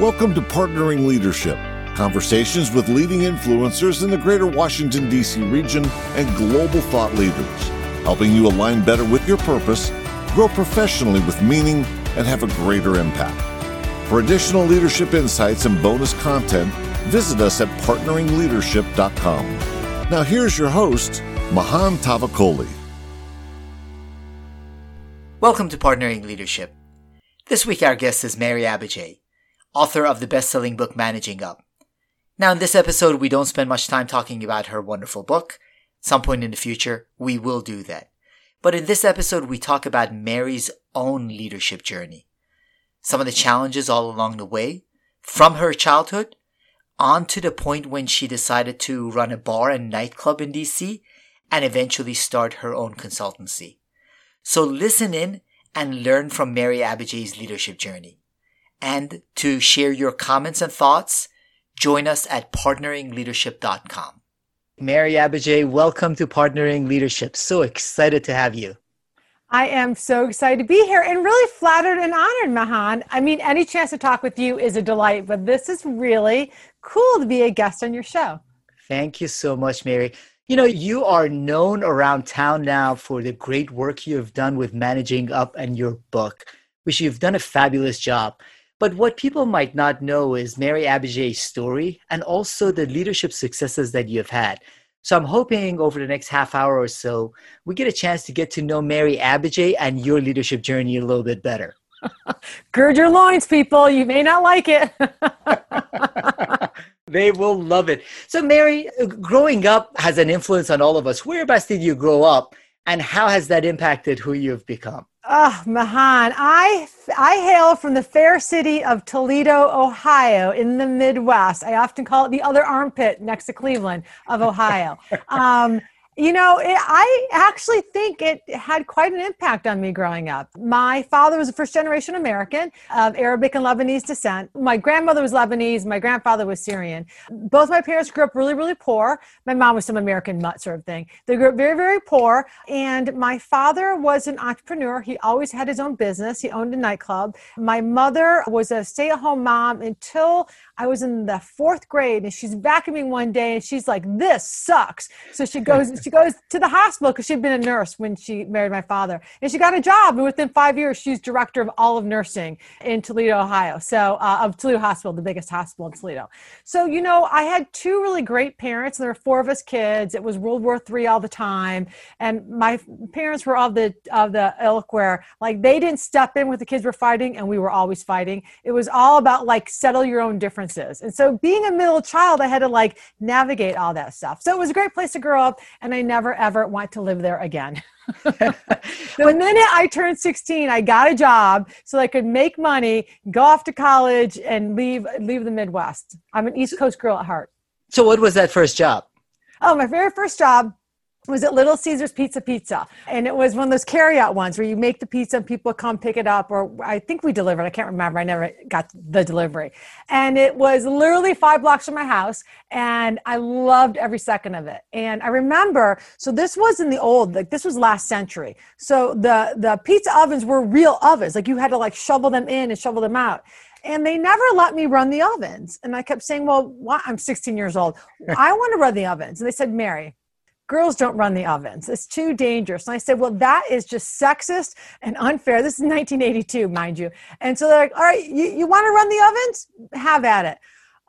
Welcome to Partnering Leadership, conversations with leading influencers in the greater Washington, D.C. region and global thought leaders, helping you align better with your purpose, grow professionally with meaning, and have a greater impact. For additional leadership insights and bonus content, visit us at partneringleadership.com. Now, here's your host, Mahan Tavakoli. Welcome to Partnering Leadership. This week, our guest is Mary Abbajay, author of the best selling book Managing Up. Now, in this episode, we don't spend much time talking about her wonderful book. Some point in the future, we will do that. But in this episode, we talk about Mary's own leadership journey. Some of the challenges all along the way, from her childhood on to the point when she decided to run a bar and nightclub in DC and eventually start her own consultancy. So listen in and learn from Mary Abbajay's leadership journey. And to share your comments and thoughts, join us at partneringleadership.com. Mary Abbajay, welcome to Partnering Leadership. So excited to have you. I am so excited to be here and really flattered and honored, Mahan. I mean, any chance to talk with you is a delight, but this is really cool to be a guest on your show. Thank you so much, Mary. You know, you are known around town now for the great work you have done with managing up and your book, which you've done a fabulous job. But what people might not know is Mary Abbajay's story and also the leadership successes that you have had. So I'm hoping over the next half hour or so, we get a chance to get to know Mary Abbajay and your leadership journey a little bit better. Gird your loins, people. You may not like it. they will love it. So, Mary, growing up has an influence on all of us. Whereabouts did you grow up, and how has that impacted who you've become? Oh, Mahan, I, I hail from the fair city of Toledo, Ohio, in the Midwest. I often call it the other armpit next to Cleveland of Ohio. Um, you know, it, I actually think it had quite an impact on me growing up. My father was a first generation American of Arabic and Lebanese descent. My grandmother was Lebanese, my grandfather was Syrian. Both my parents grew up really, really poor. My mom was some American mutt sort of thing. They grew up very, very poor. And my father was an entrepreneur. He always had his own business, he owned a nightclub. My mother was a stay at home mom until I was in the fourth grade and she's vacuuming one day and she's like, this sucks. So she goes, she goes to the hospital because she'd been a nurse when she married my father and she got a job. And within five years, she's director of all of nursing in Toledo, Ohio. So uh, of Toledo Hospital, the biggest hospital in Toledo. So, you know, I had two really great parents. There were four of us kids. It was World War III all the time. And my parents were of the, of the ilk where like they didn't step in when the kids were fighting and we were always fighting. It was all about like settle your own differences differences. And so being a middle child, I had to like navigate all that stuff. So it was a great place to grow up and I never ever want to live there again. the minute I turned 16, I got a job so I could make money, go off to college and leave leave the Midwest. I'm an East Coast girl at heart. So what was that first job? Oh, my very first job was at Little Caesars Pizza Pizza. And it was one of those carryout ones where you make the pizza and people come pick it up. Or I think we delivered. I can't remember. I never got the delivery. And it was literally five blocks from my house. And I loved every second of it. And I remember, so this was in the old, like this was last century. So the, the pizza ovens were real ovens. Like you had to like shovel them in and shovel them out and they never let me run the ovens. And I kept saying, Well, why? I'm 16 years old. I want to run the ovens. And they said, Mary, girls don't run the ovens. It's too dangerous. And I said, well, that is just sexist and unfair. This is 1982, mind you. And so they're like, all right, you, you want to run the ovens? Have at it.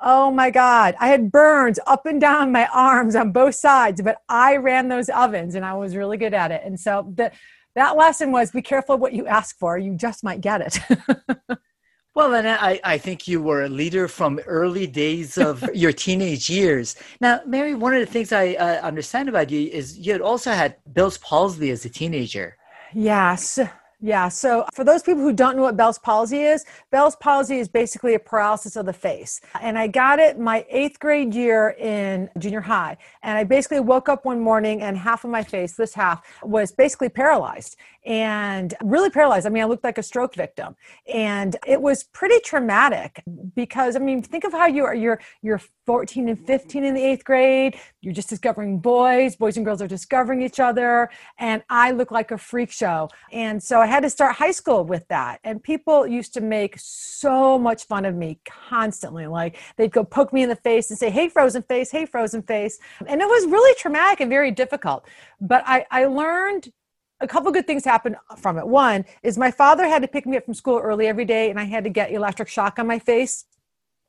Oh my God. I had burns up and down my arms on both sides, but I ran those ovens and I was really good at it. And so the, that lesson was be careful what you ask for. You just might get it. Well, and I, I think you were a leader from early days of your teenage years. Now, Mary, one of the things I uh, understand about you is you had also had Bell's palsy as a teenager. Yes. Yeah. So for those people who don't know what Bell's palsy is, Bell's palsy is basically a paralysis of the face. And I got it my eighth grade year in junior high. And I basically woke up one morning and half of my face, this half, was basically paralyzed and really paralyzed. I mean, I looked like a stroke victim. And it was pretty traumatic because I mean, think of how you are your your 14 and 15 in the eighth grade. You're just discovering boys, boys and girls are discovering each other. And I look like a freak show. And so I had to start high school with that. And people used to make so much fun of me constantly. Like they'd go poke me in the face and say, Hey, frozen face, hey, frozen face. And it was really traumatic and very difficult. But I, I learned a couple good things happened from it. One is my father had to pick me up from school early every day, and I had to get electric shock on my face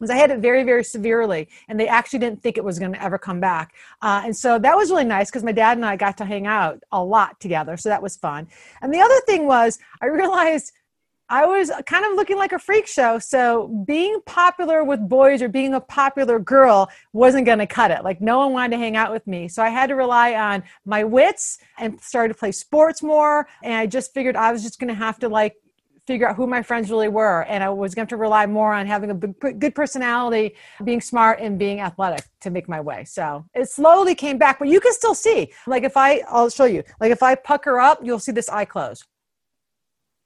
because I had it very, very severely, and they actually didn't think it was going to ever come back. Uh, and so that was really nice because my dad and I got to hang out a lot together, so that was fun. And the other thing was, I realized I was kind of looking like a freak show. So being popular with boys or being a popular girl wasn't going to cut it. Like no one wanted to hang out with me. So I had to rely on my wits and started to play sports more. And I just figured I was just going to have to like figure out who my friends really were. And I was going to, rely more on having a good personality, being smart, and being athletic to make my way. So it slowly came back, but you can still see. Like if I, I'll show you, like if I pucker up, you'll see this eye close.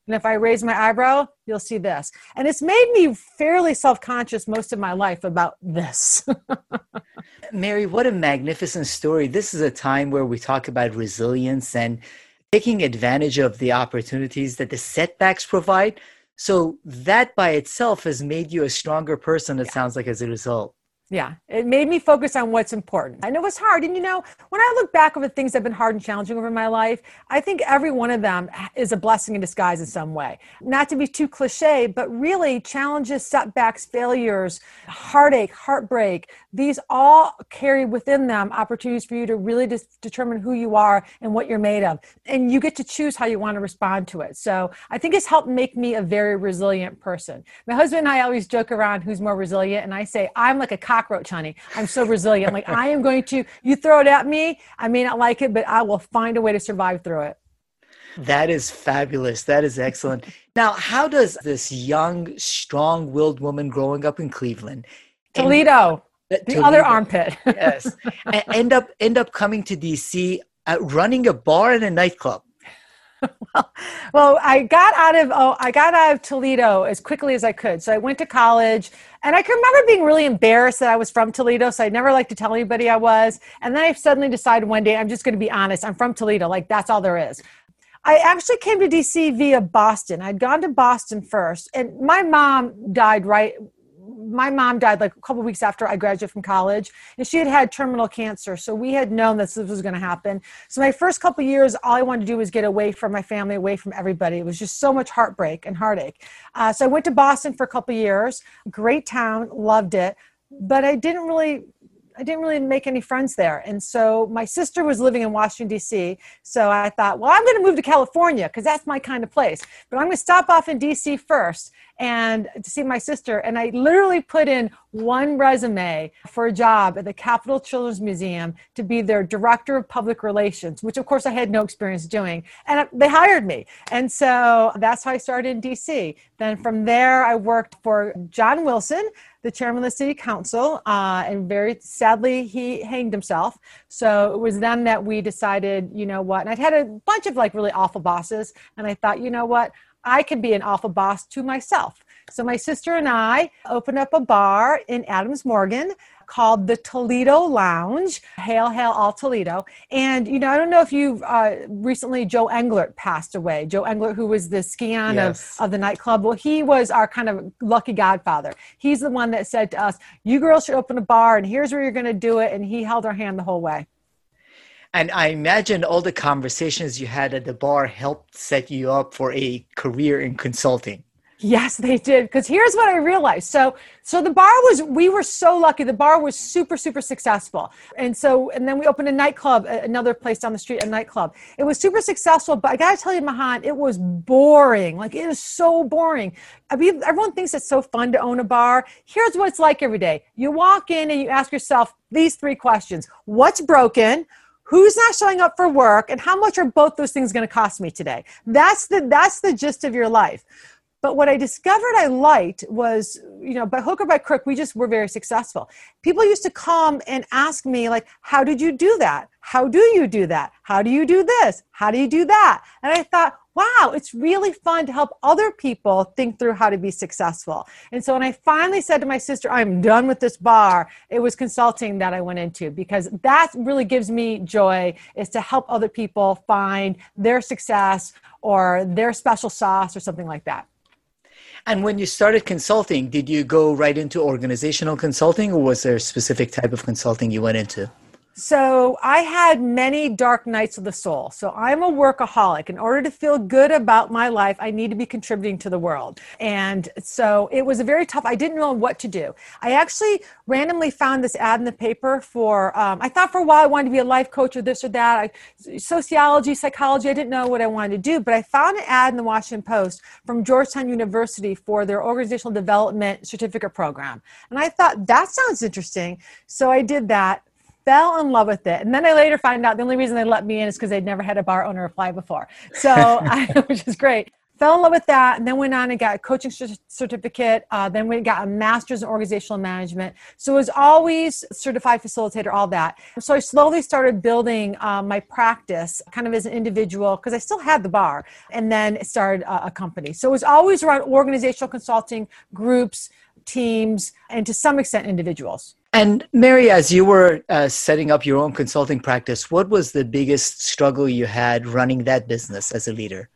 And if I raise my eyebrow, you'll see this. And it's made me fairly self conscious most of my life about this. Mary, what a magnificent story. This is a time where we talk about resilience and taking advantage of the opportunities that the setbacks provide. So, that by itself has made you a stronger person, it yeah. sounds like, as a result. Yeah, it made me focus on what's important. I know it's hard. And you know, when I look back over things that have been hard and challenging over my life, I think every one of them is a blessing in disguise in some way. Not to be too cliche, but really challenges, setbacks, failures, heartache, heartbreak, these all carry within them opportunities for you to really determine who you are and what you're made of. And you get to choose how you want to respond to it. So I think it's helped make me a very resilient person. My husband and I always joke around who's more resilient. And I say, I'm like a cockroach, honey. I'm so resilient. like I am going to, you throw it at me. I may not like it, but I will find a way to survive through it. That is fabulous. That is excellent. Now, how does this young, strong willed woman growing up in Cleveland, Toledo, the Toledo, other armpit, yes, end up end up coming to DC, uh, running a bar and a nightclub? well, I got out of oh, I got out of Toledo as quickly as I could. So I went to college, and I can remember being really embarrassed that I was from Toledo. So I never liked to tell anybody I was. And then I suddenly decided one day I'm just going to be honest. I'm from Toledo. Like that's all there is. I actually came to DC via Boston. I'd gone to Boston first, and my mom died right my mom died like a couple weeks after I graduated from college, and she had had terminal cancer. So we had known that this was going to happen. So my first couple years, all I wanted to do was get away from my family, away from everybody. It was just so much heartbreak and heartache. Uh, so I went to Boston for a couple years. Great town, loved it, but I didn't really I didn't really make any friends there. And so my sister was living in Washington, D.C. So I thought, well, I'm going to move to California because that's my kind of place. But I'm going to stop off in D.C. first and to see my sister. And I literally put in one resume for a job at the Capital Children's Museum to be their director of public relations, which of course I had no experience doing. And they hired me. And so that's how I started in DC. Then from there, I worked for John Wilson, the chairman of the city council, uh, and very sadly, he hanged himself. So it was then that we decided, you know what, and I'd had a bunch of like really awful bosses, and I thought, you know what, I could be an awful boss to myself. So my sister and I opened up a bar in Adams Morgan called the Toledo Lounge. Hail, hail, all Toledo. And, you know, I don't know if you've uh, recently, Joe Englert passed away. Joe Englert, who was the scion yes. of, of the nightclub. Well, he was our kind of lucky godfather. He's the one that said to us, You girls should open a bar, and here's where you're going to do it. And he held our hand the whole way. And I imagine all the conversations you had at the bar helped set you up for a career in consulting. Yes, they did. Because here's what I realized. So, so the bar was, we were so lucky. The bar was super, super successful. And so, and then we opened a nightclub, another place down the street, a nightclub. It was super successful, but I got to tell you, Mahan, it was boring. Like, it is so boring. I mean, everyone thinks it's so fun to own a bar. Here's what it's like every day you walk in and you ask yourself these three questions What's broken? who's not showing up for work and how much are both those things going to cost me today that's the that's the gist of your life but what i discovered i liked was you know by hook or by crook we just were very successful. People used to come and ask me like how did you do that? How do you do that? How do you do this? How do you do that? And i thought wow, it's really fun to help other people think through how to be successful. And so when I finally said to my sister, I'm done with this bar, it was consulting that I went into because that really gives me joy is to help other people find their success or their special sauce or something like that. And when you started consulting, did you go right into organizational consulting or was there a specific type of consulting you went into? So I had many dark nights of the soul. So I'm a workaholic. In order to feel good about my life, I need to be contributing to the world. And so it was a very tough. I didn't know what to do. I actually randomly found this ad in the paper for. Um, I thought for a while I wanted to be a life coach or this or that. I, sociology, psychology. I didn't know what I wanted to do, but I found an ad in the Washington Post from Georgetown University for their organizational development certificate program, and I thought that sounds interesting. So I did that fell in love with it. And then I later find out the only reason they let me in is because they'd never had a bar owner apply before. So, I, which is great. Fell in love with that, and then went on and got a coaching certificate. Uh, then we got a master's in organizational management. So it was always certified facilitator, all that. So I slowly started building uh, my practice, kind of as an individual, because I still had the bar, and then started a, a company. So it was always around organizational consulting, groups, teams, and to some extent individuals. And Mary, as you were uh, setting up your own consulting practice, what was the biggest struggle you had running that business as a leader?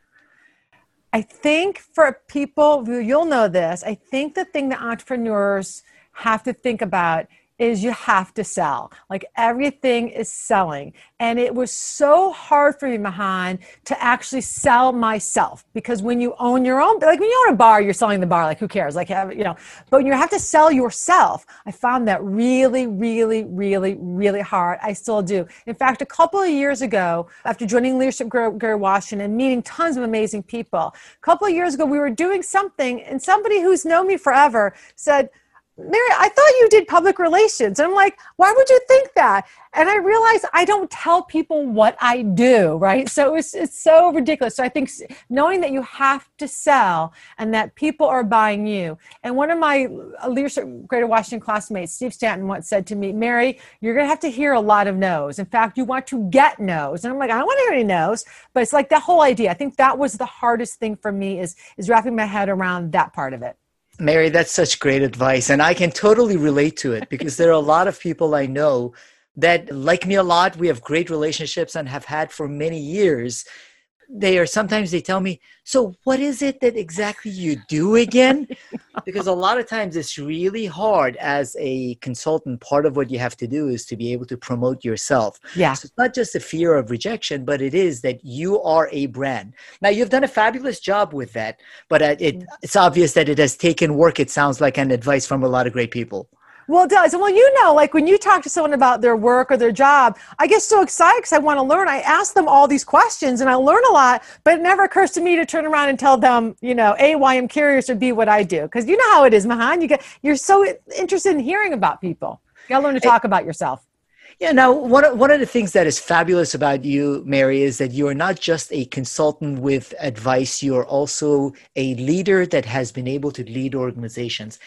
I think for people, you'll know this, I think the thing that entrepreneurs have to think about is you have to sell. Like everything is selling. And it was so hard for me, Mahan, to actually sell myself because when you own your own, like when you own a bar, you're selling the bar, like who cares? Like, you know, but when you have to sell yourself, I found that really, really, really, really hard. I still do. In fact, a couple of years ago, after joining Leadership Greater Washington and meeting tons of amazing people, a couple of years ago, we were doing something and somebody who's known me forever said, Mary, I thought you did public relations. And I'm like, why would you think that? And I realized I don't tell people what I do, right? So it's, it's so ridiculous. So I think knowing that you have to sell and that people are buying you. And one of my leadership Greater Washington classmates, Steve Stanton, once said to me, Mary, you're going to have to hear a lot of no's. In fact, you want to get no's. And I'm like, I don't want to hear any no's. But it's like that whole idea. I think that was the hardest thing for me is, is wrapping my head around that part of it. Mary, that's such great advice. And I can totally relate to it because there are a lot of people I know that like me a lot. We have great relationships and have had for many years they are sometimes they tell me so what is it that exactly you do again? Because a lot of times it's really hard as a consultant part of what you have to do is to be able to promote yourself. Yeah. So it's not just a fear of rejection but it is that you are a brand. Now you've done a fabulous job with that but uh, it, it's obvious that it has taken work it sounds like an advice from a lot of great people well, it does. Well, you know, like when you talk to someone about their work or their job, I get so excited because I want to learn. I ask them all these questions and I learn a lot, but it never occurs to me to turn around and tell them, you know, A, why I'm curious or B, what I do. Because you know how it is, Mahan. You get, you're so interested in hearing about people. You got to learn to talk about yourself. Yeah, now one of, one of the things that is fabulous about you, Mary, is that you are not just a consultant with advice, you are also a leader that has been able to lead organizations.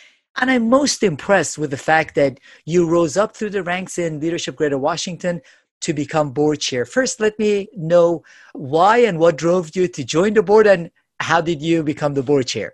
And I'm most impressed with the fact that you rose up through the ranks in Leadership Greater Washington to become board chair. First, let me know why and what drove you to join the board and how did you become the board chair?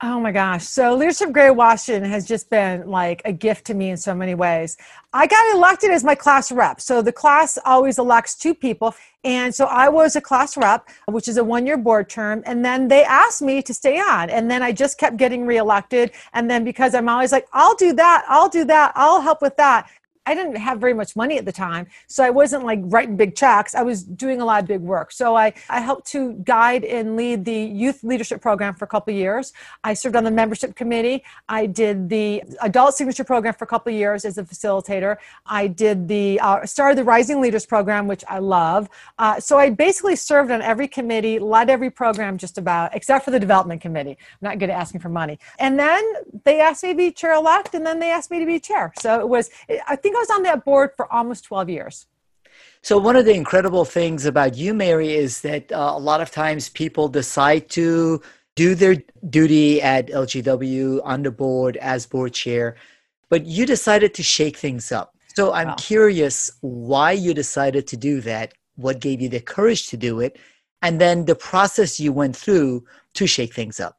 Oh my gosh. So Leadership Greater Washington has just been like a gift to me in so many ways. I got elected as my class rep. So the class always elects two people. And so I was a class rep, which is a one year board term. And then they asked me to stay on. And then I just kept getting reelected. And then because I'm always like, I'll do that, I'll do that, I'll help with that. I didn't have very much money at the time, so I wasn't like writing big checks. I was doing a lot of big work. So I, I helped to guide and lead the youth leadership program for a couple years. I served on the membership committee. I did the adult signature program for a couple years as a facilitator. I did the uh, started the Rising Leaders program, which I love. Uh, so I basically served on every committee, led every program just about, except for the development committee. I'm not good at asking for money. And then they asked me to be chair elect, and then they asked me to be chair. So it was, I think was on that board for almost 12 years. So, one of the incredible things about you, Mary, is that uh, a lot of times people decide to do their duty at LGW on the board as board chair, but you decided to shake things up. So, I'm wow. curious why you decided to do that, what gave you the courage to do it, and then the process you went through to shake things up.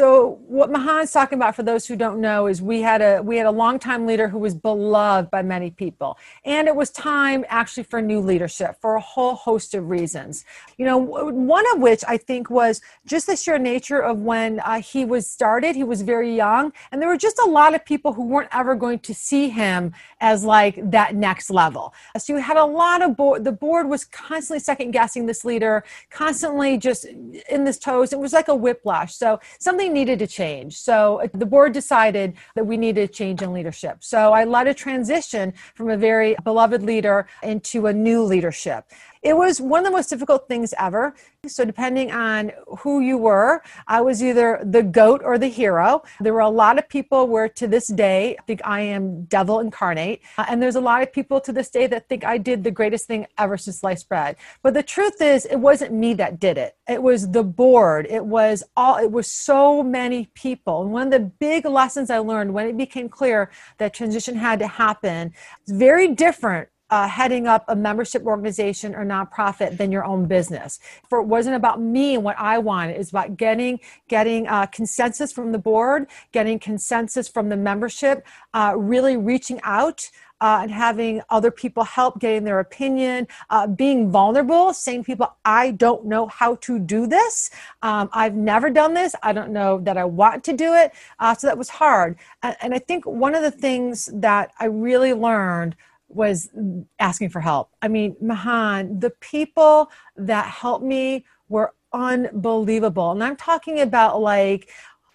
So what Mahan's talking about for those who don't know is we had a we had a longtime leader who was beloved by many people. And it was time actually for new leadership for a whole host of reasons. You know, one of which I think was just the sheer nature of when uh, he was started. He was very young and there were just a lot of people who weren't ever going to see him as like that next level. So you had a lot of board the board was constantly second guessing this leader, constantly just in this toes. It was like a whiplash. So something something needed to change. So uh, the board decided that we needed a change in leadership. So I led a transition from a very beloved leader into a new leadership. It was one of the most difficult things ever. So, depending on who you were, I was either the goat or the hero. There were a lot of people where to this day think I am devil incarnate. Uh, and there's a lot of people to this day that think I did the greatest thing ever since sliced bread. But the truth is, it wasn't me that did it. It was the board. It was all, it was so many people. And one of the big lessons I learned when it became clear that transition had to happen, it's very different uh, heading up a membership organization or nonprofit than your own business. For it wasn't about me and what I wanted. It's about getting getting uh, consensus from the board, getting consensus from the membership, uh, really reaching out. Uh, and having other people help getting their opinion, uh, being vulnerable, saying people, I don't know how to do this. Um, I've never done this. I don't know that I want to do it. Uh, so that was hard. And, and I think one of the things that I really learned was asking for help. I mean, Mahan, the people that helped me were unbelievable. And I'm talking about like,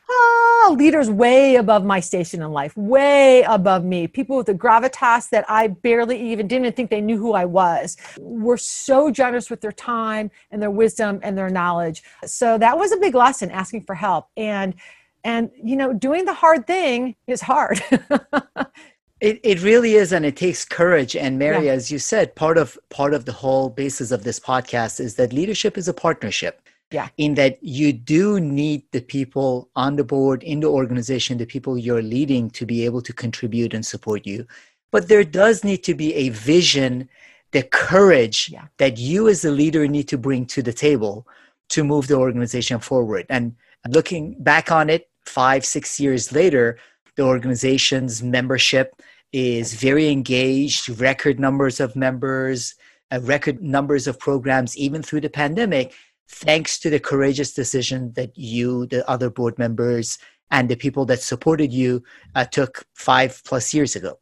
oh, leaders way above my station in life, way above me. People with the gravitas that I barely even didn't think they knew who I was were so generous with their time and their wisdom and their knowledge. So that was a big lesson asking for help. And and you know, doing the hard thing is hard. It, it really is, and it takes courage. And Mary, yeah. as you said, part of part of the whole basis of this podcast is that leadership is a partnership. Yeah. In that you do need the people on the board, in the organization, the people you're leading to be able to contribute and support you. But there does need to be a vision, the courage yeah. that you as a leader need to bring to the table to move the organization forward. And looking back on it five, six years later, the organization's membership is very engaged, record numbers of members, uh, record numbers of programs, even through the pandemic, thanks to the courageous decision that you, the other board members, and the people that supported you uh, took five plus years ago.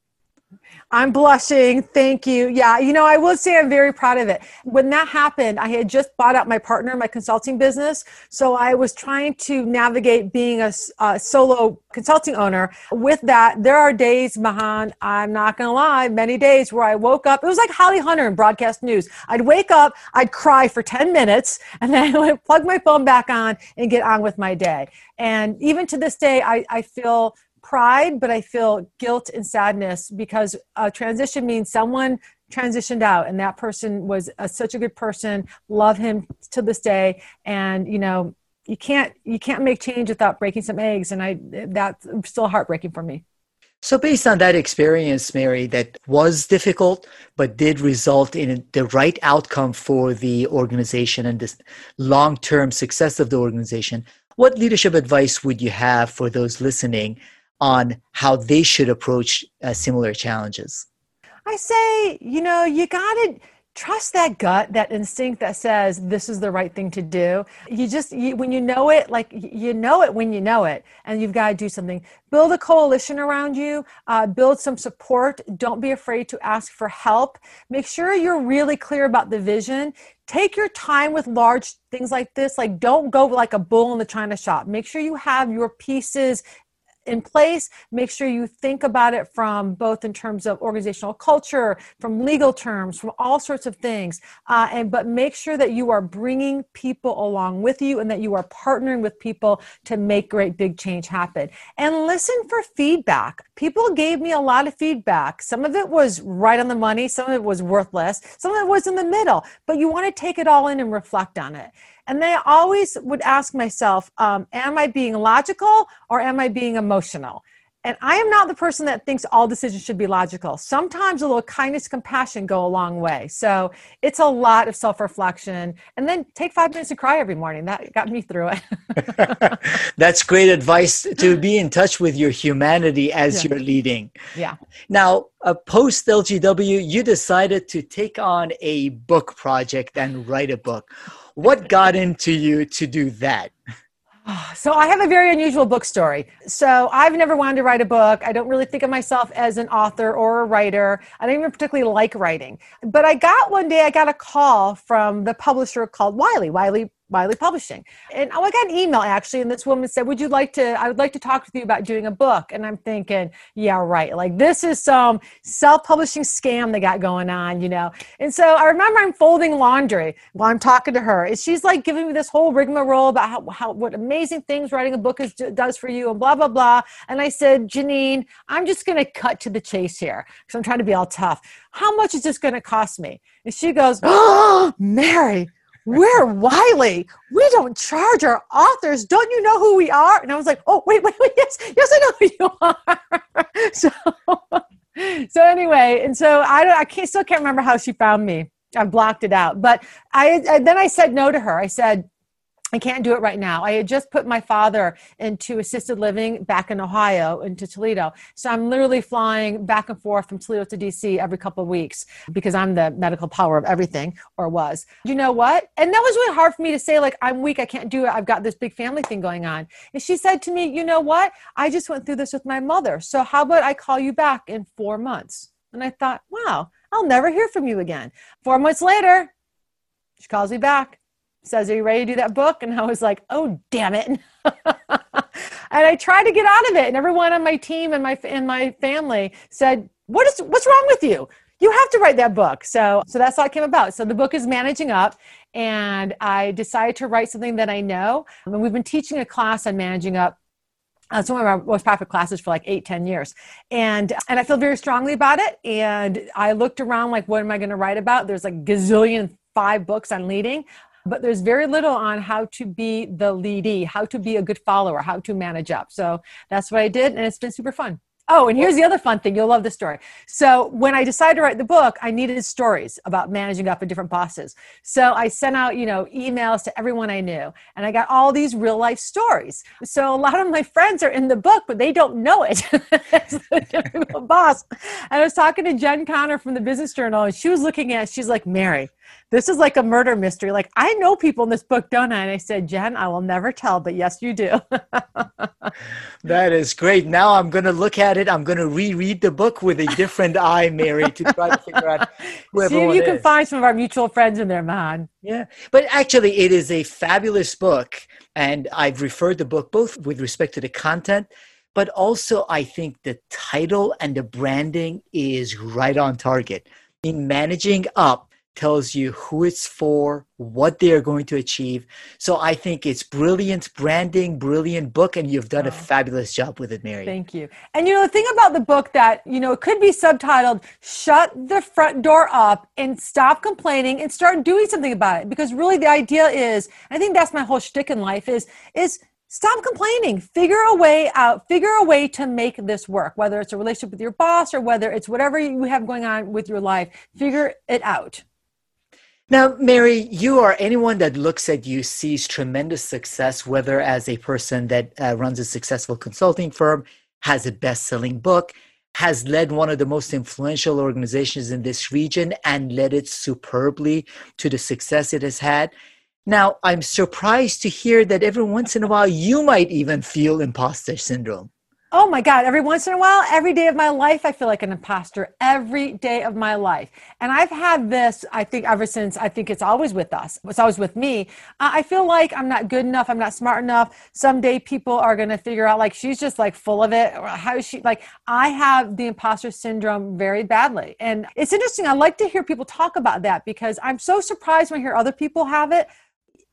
I'm blushing. Thank you. Yeah, you know, I will say I'm very proud of it. When that happened, I had just bought out my partner, my consulting business. So I was trying to navigate being a, a solo consulting owner. With that, there are days, Mahan, I'm not going to lie, many days where I woke up. It was like Holly Hunter in broadcast news. I'd wake up, I'd cry for 10 minutes, and then I would plug my phone back on and get on with my day. And even to this day, I, I feel pride, but I feel guilt and sadness because a transition means someone transitioned out and that person was a, such a good person. Love him to this day. And you know you can't you can't make change without breaking some eggs. And i that's still heartbreaking for me. So based on that experience mary that was difficult but did result in the right outcome for the organization and the long-term success of the organization what leadership advice would you have for those listening on how they should approach uh, similar challenges? I say, you know, you got to trust that gut, that instinct that says this is the right thing to do. You just, you, when you know it, like you know it when you know it, and you've got to do something. Build a coalition around you, uh, build some support. Don't be afraid to ask for help. Make sure you're really clear about the vision. Take your time with large things like this. Like, don't go like a bull in the china shop. Make sure you have your pieces in place. Make sure you think about it from both in terms of organizational culture, from legal terms, from all sorts of things. Uh, and but make sure that you are bringing people along with you and that you are partnering with people to make great big change happen. And listen for feedback. People gave me a lot of feedback. Some of it was right on the money. Some of it was worthless. Some of it was in the middle. But you want to take it all in and reflect on it. And then I always would ask myself, um, am I being logical or am I being emotional? And I am not the person that thinks all decisions should be logical. Sometimes a little kindness, compassion go a long way. So it's a lot of self reflection. And then take five minutes to cry every morning. That got me through it. That's great advice to be in touch with your humanity as yeah. you're leading. Yeah. Now, uh, post LGW, you decided to take on a book project and write a book. What got into you to do that? So I have a very unusual book story. So I've never wanted to write a book. I don't really think of myself as an author or a writer. I don't even particularly like writing. But I got one day I got a call from the publisher called Wiley, Wiley Wiley Publishing. And oh, I got an email actually, and this woman said, Would you like to? I would like to talk with you about doing a book. And I'm thinking, Yeah, right. Like, this is some self publishing scam they got going on, you know? And so I remember I'm folding laundry while I'm talking to her. And she's like giving me this whole rigmarole about how, how what amazing things writing a book is, does for you and blah, blah, blah. And I said, Janine, I'm just going to cut to the chase here because I'm trying to be all tough. How much is this going to cost me? And she goes, Oh, Mary we're Wiley. We don't charge our authors. Don't you know who we are? And I was like, oh, wait, wait, wait. Yes, yes, I know who you are. so, so anyway, and so I, I can't, still can't remember how she found me. I blocked it out. But I, I then I said no to her. I said, I can't do it right now. I had just put my father into assisted living back in Ohio, into Toledo. So I'm literally flying back and forth from Toledo to DC every couple of weeks because I'm the medical power of everything, or was. You know what? And that was really hard for me to say, like, I'm weak. I can't do it. I've got this big family thing going on. And she said to me, You know what? I just went through this with my mother. So how about I call you back in four months? And I thought, Wow, I'll never hear from you again. Four months later, she calls me back says, Are you ready to do that book? And I was like, Oh, damn it. and I tried to get out of it. And everyone on my team and my and my family said, What is what's wrong with you? You have to write that book. So so that's how it came about. So the book is managing up. And I decided to write something that I know. And we've been teaching a class on managing up uh, it's one of our most popular classes for like eight, ten years. And and I feel very strongly about it. And I looked around like, what am I going to write about? There's like gazillion five books on leading but there's very little on how to be the leadee, how to be a good follower, how to manage up. So that's what I did, and it's been super fun. Oh, and here's the other fun thing. You'll love this story. So, when I decided to write the book, I needed stories about managing up with different bosses. So, I sent out, you know, emails to everyone I knew, and I got all these real life stories. So, a lot of my friends are in the book, but they don't know it. boss. And I was talking to Jen Connor from the Business Journal, and she was looking at. She's like, Mary, this is like a murder mystery. Like, I know people in this book, don't I? And I said, Jen, I will never tell, but yes, you do. that is great. Now I'm going to look at it. I'm going to reread the book with a different eye, Mary, to try to figure out who See if you can find some of our mutual friends in there, man. Yeah. But actually, it is a fabulous book. And I've referred the book both with respect to the content but also I think the title and the branding is right on target. In managing up, tells you who it's for, what they are going to achieve. So I think it's brilliant branding, brilliant book, and you've done a fabulous job with it, Mary. Thank you. And you know, the thing about the book that, you know, it could be subtitled Shut the Front Door Up and Stop Complaining and Start Doing Something About It. Because really the idea is, I think that's my whole shtick in life is, is stop complaining figure a way out figure a way to make this work whether it's a relationship with your boss or whether it's whatever you have going on with your life figure it out now, Mary, you are anyone that looks at you sees tremendous success, whether as a person that uh, runs a successful consulting firm, has a best selling book, has led one of the most influential organizations in this region and led it superbly to the success it has had. Now, I'm surprised to hear that every once in a while you might even feel imposter syndrome. Oh my God, every once in a while, every day of my life, I feel like an imposter every day of my life. And I've had this, I think, ever since I think it's always with us, it's always with me. I feel like I'm not good enough, I'm not smart enough. Someday people are going to figure out, like, she's just like full of it. Or how is she, like, I have the imposter syndrome very badly. And it's interesting. I like to hear people talk about that because I'm so surprised when I hear other people have it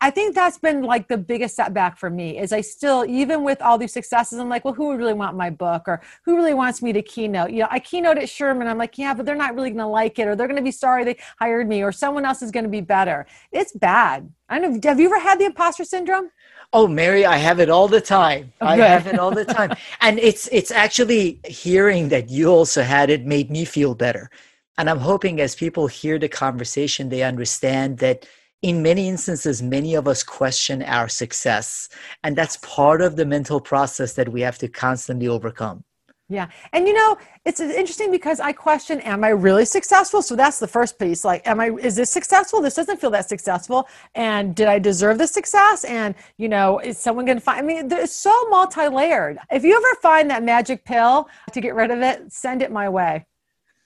I think that's been like the biggest setback for me is I still, even with all these successes, I'm like, well, who would really want my book or who really wants me to keynote? You know, I keynote at Sherman. I'm like, yeah, but they're not really going to like it or they're going to be sorry they hired me or someone else is going to be better. It's bad. I don't know. Have you ever had the imposter syndrome? Oh, Mary, I have it all the time. Okay. I have it all the time. and it's it's actually hearing that you also had it made me feel better. And I'm hoping as people hear the conversation, they understand that in many instances, many of us question our success. And that's part of the mental process that we have to constantly overcome. Yeah. And you know, it's interesting because I question, am I really successful? So that's the first piece. Like, am I, is this successful? This doesn't feel that successful. And did I deserve the success? And, you know, is someone going to find, I mean, it's so multi layered. If you ever find that magic pill to get rid of it, send it my way.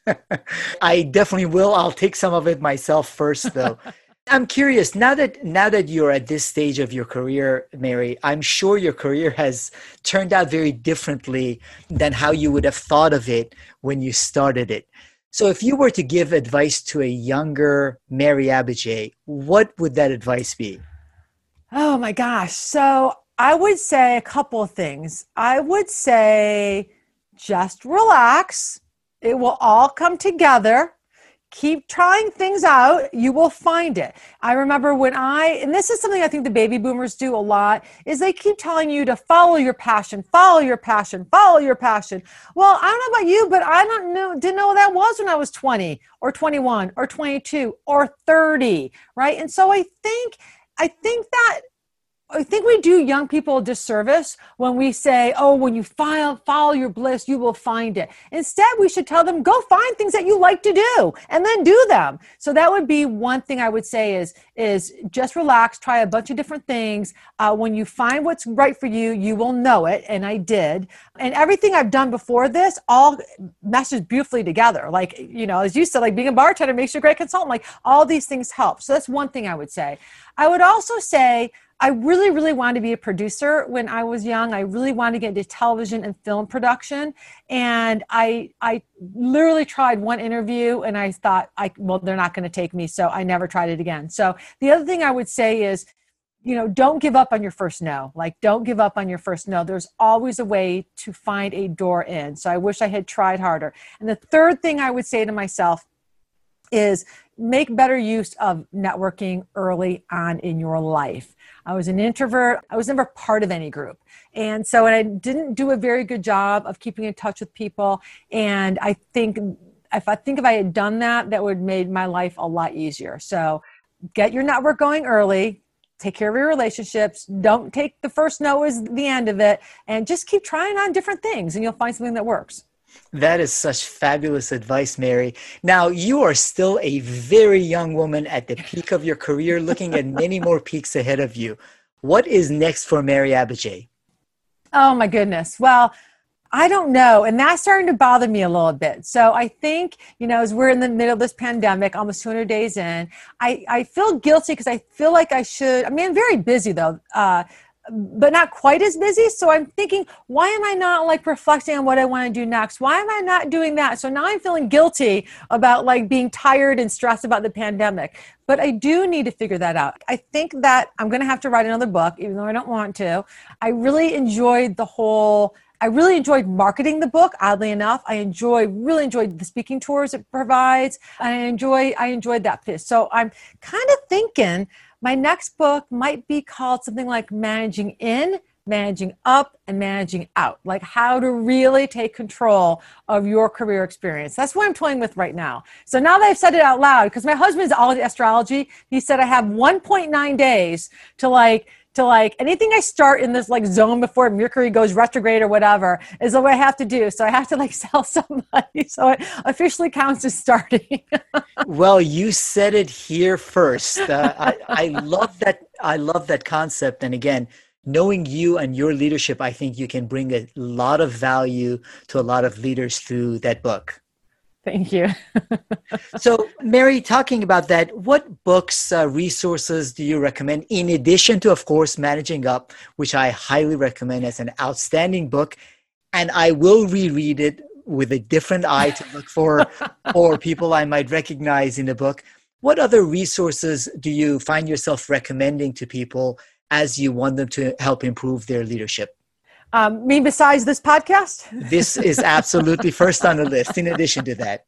I definitely will. I'll take some of it myself first, though. I'm curious now that now that you're at this stage of your career, Mary. I'm sure your career has turned out very differently than how you would have thought of it when you started it. So, if you were to give advice to a younger Mary Abbajay, what would that advice be? Oh my gosh! So, I would say a couple of things. I would say just relax. It will all come together keep trying things out you will find it. I remember when i and this is something i think the baby boomers do a lot is they keep telling you to follow your passion follow your passion follow your passion. Well i don't know about you but i don't know didn't know what that was when i was 20 or 21 or 22 or 30 right? And so i think i think that I think we do young people a disservice when we say, oh, when you file, follow your bliss, you will find it. Instead, we should tell them, go find things that you like to do and then do them. So that would be one thing I would say is, is just relax, try a bunch of different things. Uh, when you find what's right for you, you will know it. And I did. And everything I've done before this all meshes beautifully together. Like, you know, as you said, like being a bartender makes you a great consultant. Like all these things help. So that's one thing I would say. I would also say, I really, really wanted to be a producer when I was young. I really wanted to get into television and film production. And I, I literally tried one interview and I thought, I, well, they're not going to take me. So I never tried it again. So the other thing I would say is, you know, don't give up on your first no. Like, don't give up on your first no. There's always a way to find a door in. So I wish I had tried harder. And the third thing I would say to myself is make better use of networking early on in your life. I was an introvert. I was never part of any group. And so and I didn't do a very good job of keeping in touch with people. And I think if I think if I had done that, that would have made my life a lot easier. So get your network going early, take care of your relationships. Don't take the first no as the end of it, and just keep trying on different things, and you'll find something that works. That is such fabulous advice, Mary. Now, you are still a very young woman at the peak of your career, looking at many more peaks ahead of you. What is next for Mary Abbajay? Oh, my goodness. Well, I don't know. And that's starting to bother me a little bit. So I think, you know, as we're in the middle of this pandemic, almost 200 days in, I, I feel guilty because I feel like I should. I mean, I'm very busy though. Uh, but not quite as busy. So I'm thinking, why am I not like reflecting on what I want to do next? Why am I not doing that? So now I'm feeling guilty about like being tired and stressed about the pandemic. But I do need to figure that out. I think that I'm going to have to write another book, even though I don't want to. I really enjoyed the whole I really enjoyed marketing the book. Oddly enough, I enjoy really enjoyed the speaking tours it provides. I enjoy I enjoyed that piece. So I'm kind of thinking my next book might be called something like Managing In, Managing Up, and Managing Out, like how to really take control of your career experience. That's what I'm toying with right now. So now that I've said it out loud, because my husband's all astrology, he said I have 1.9 days to like to like anything I start in this like zone before Mercury goes retrograde or whatever is what I have to do. So I have to like sell somebody. So it officially counts as starting. well, you said it here first. Uh, I, I love that. I love that concept. And again, knowing you and your leadership, I think you can bring a lot of value to a lot of leaders through that book. Thank you. so, Mary, talking about that, what books, uh, resources do you recommend in addition to, of course, Managing Up, which I highly recommend as an outstanding book? And I will reread it with a different eye to look for for people I might recognize in the book. what other resources do you find yourself recommending to people as you want them to help improve their leadership? Um, me besides this podcast? this is absolutely first on the list, in addition to that.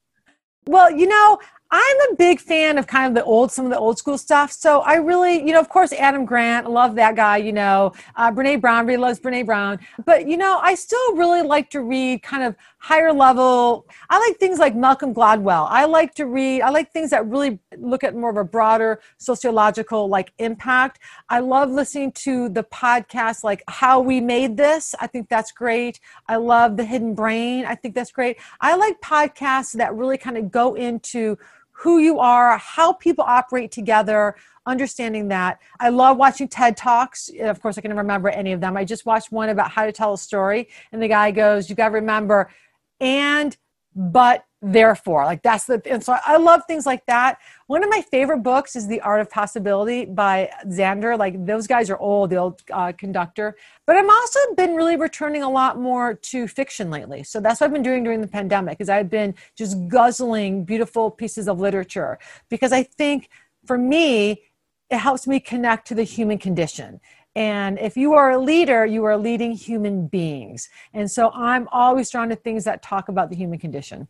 Well, you know, I'm a big fan of kind of the old, some of the old school stuff. So I really, you know, of course, Adam Grant, love that guy, you know, uh, Brene Brown, really loves Brene Brown. But, you know, I still really like to read kind of higher level. I like things like Malcolm Gladwell. I like to read, I like things that really look at more of a broader sociological like impact. I love listening to the podcast like How We Made This. I think that's great. I love The Hidden Brain. I think that's great. I like podcasts that really kind of go into who you are, how people operate together, understanding that. I love watching TED Talks. Of course, I can remember any of them. I just watched one about how to tell a story, and the guy goes, You got to remember, and, but, therefore like that's the and so i love things like that. One of my favorite books is the art of possibility by Zander like those guys are old the old uh, conductor. But i'm also been really returning a lot more to fiction lately. So that's what i've been doing during the pandemic is i've been just guzzling beautiful pieces of literature. Because i think for me it helps me connect to the human condition. And if you are a leader, you are leading human beings. And so I'm always drawn to things that talk about the human condition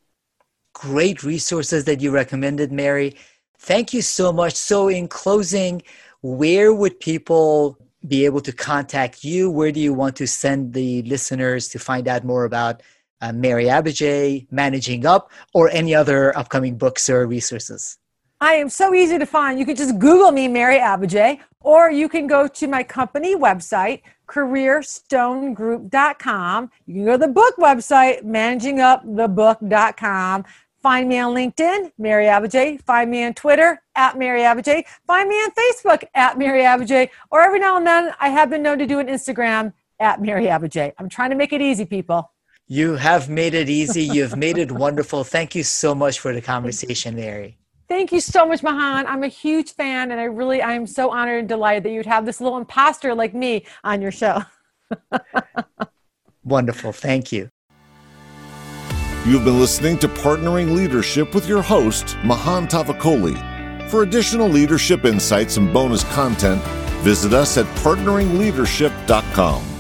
great resources that you recommended, Mary. Thank you so much. So, in closing, where would people be able to contact you? Where do you want to send the listeners to find out more about uh, Mary Abbajay, Managing Up, or any other upcoming books or resources? I am so easy to find. You can just Google me, Mary Abbajay, or you can go to my company website, careerstonegroup.com. You can go to the book website, managingupthebook.com. Find me on LinkedIn, Mary Abbajay. Find me on Twitter, at Mary Abbajay. Find me on Facebook, at Mary Abbajay. Or every now and then, I have been known to do an Instagram, at Mary Abbajay. I'm trying to make it easy, people. You have made it easy. You've made it wonderful. Thank you so much for the conversation, Mary. Thank you so much, Mahan. I'm a huge fan, and I really, I'm so honored and delighted that you'd have this little imposter like me on your show. Wonderful. Thank you. You've been listening to Partnering Leadership with your host, Mahan Tavakoli. For additional leadership insights and bonus content, visit us at partneringleadership.com.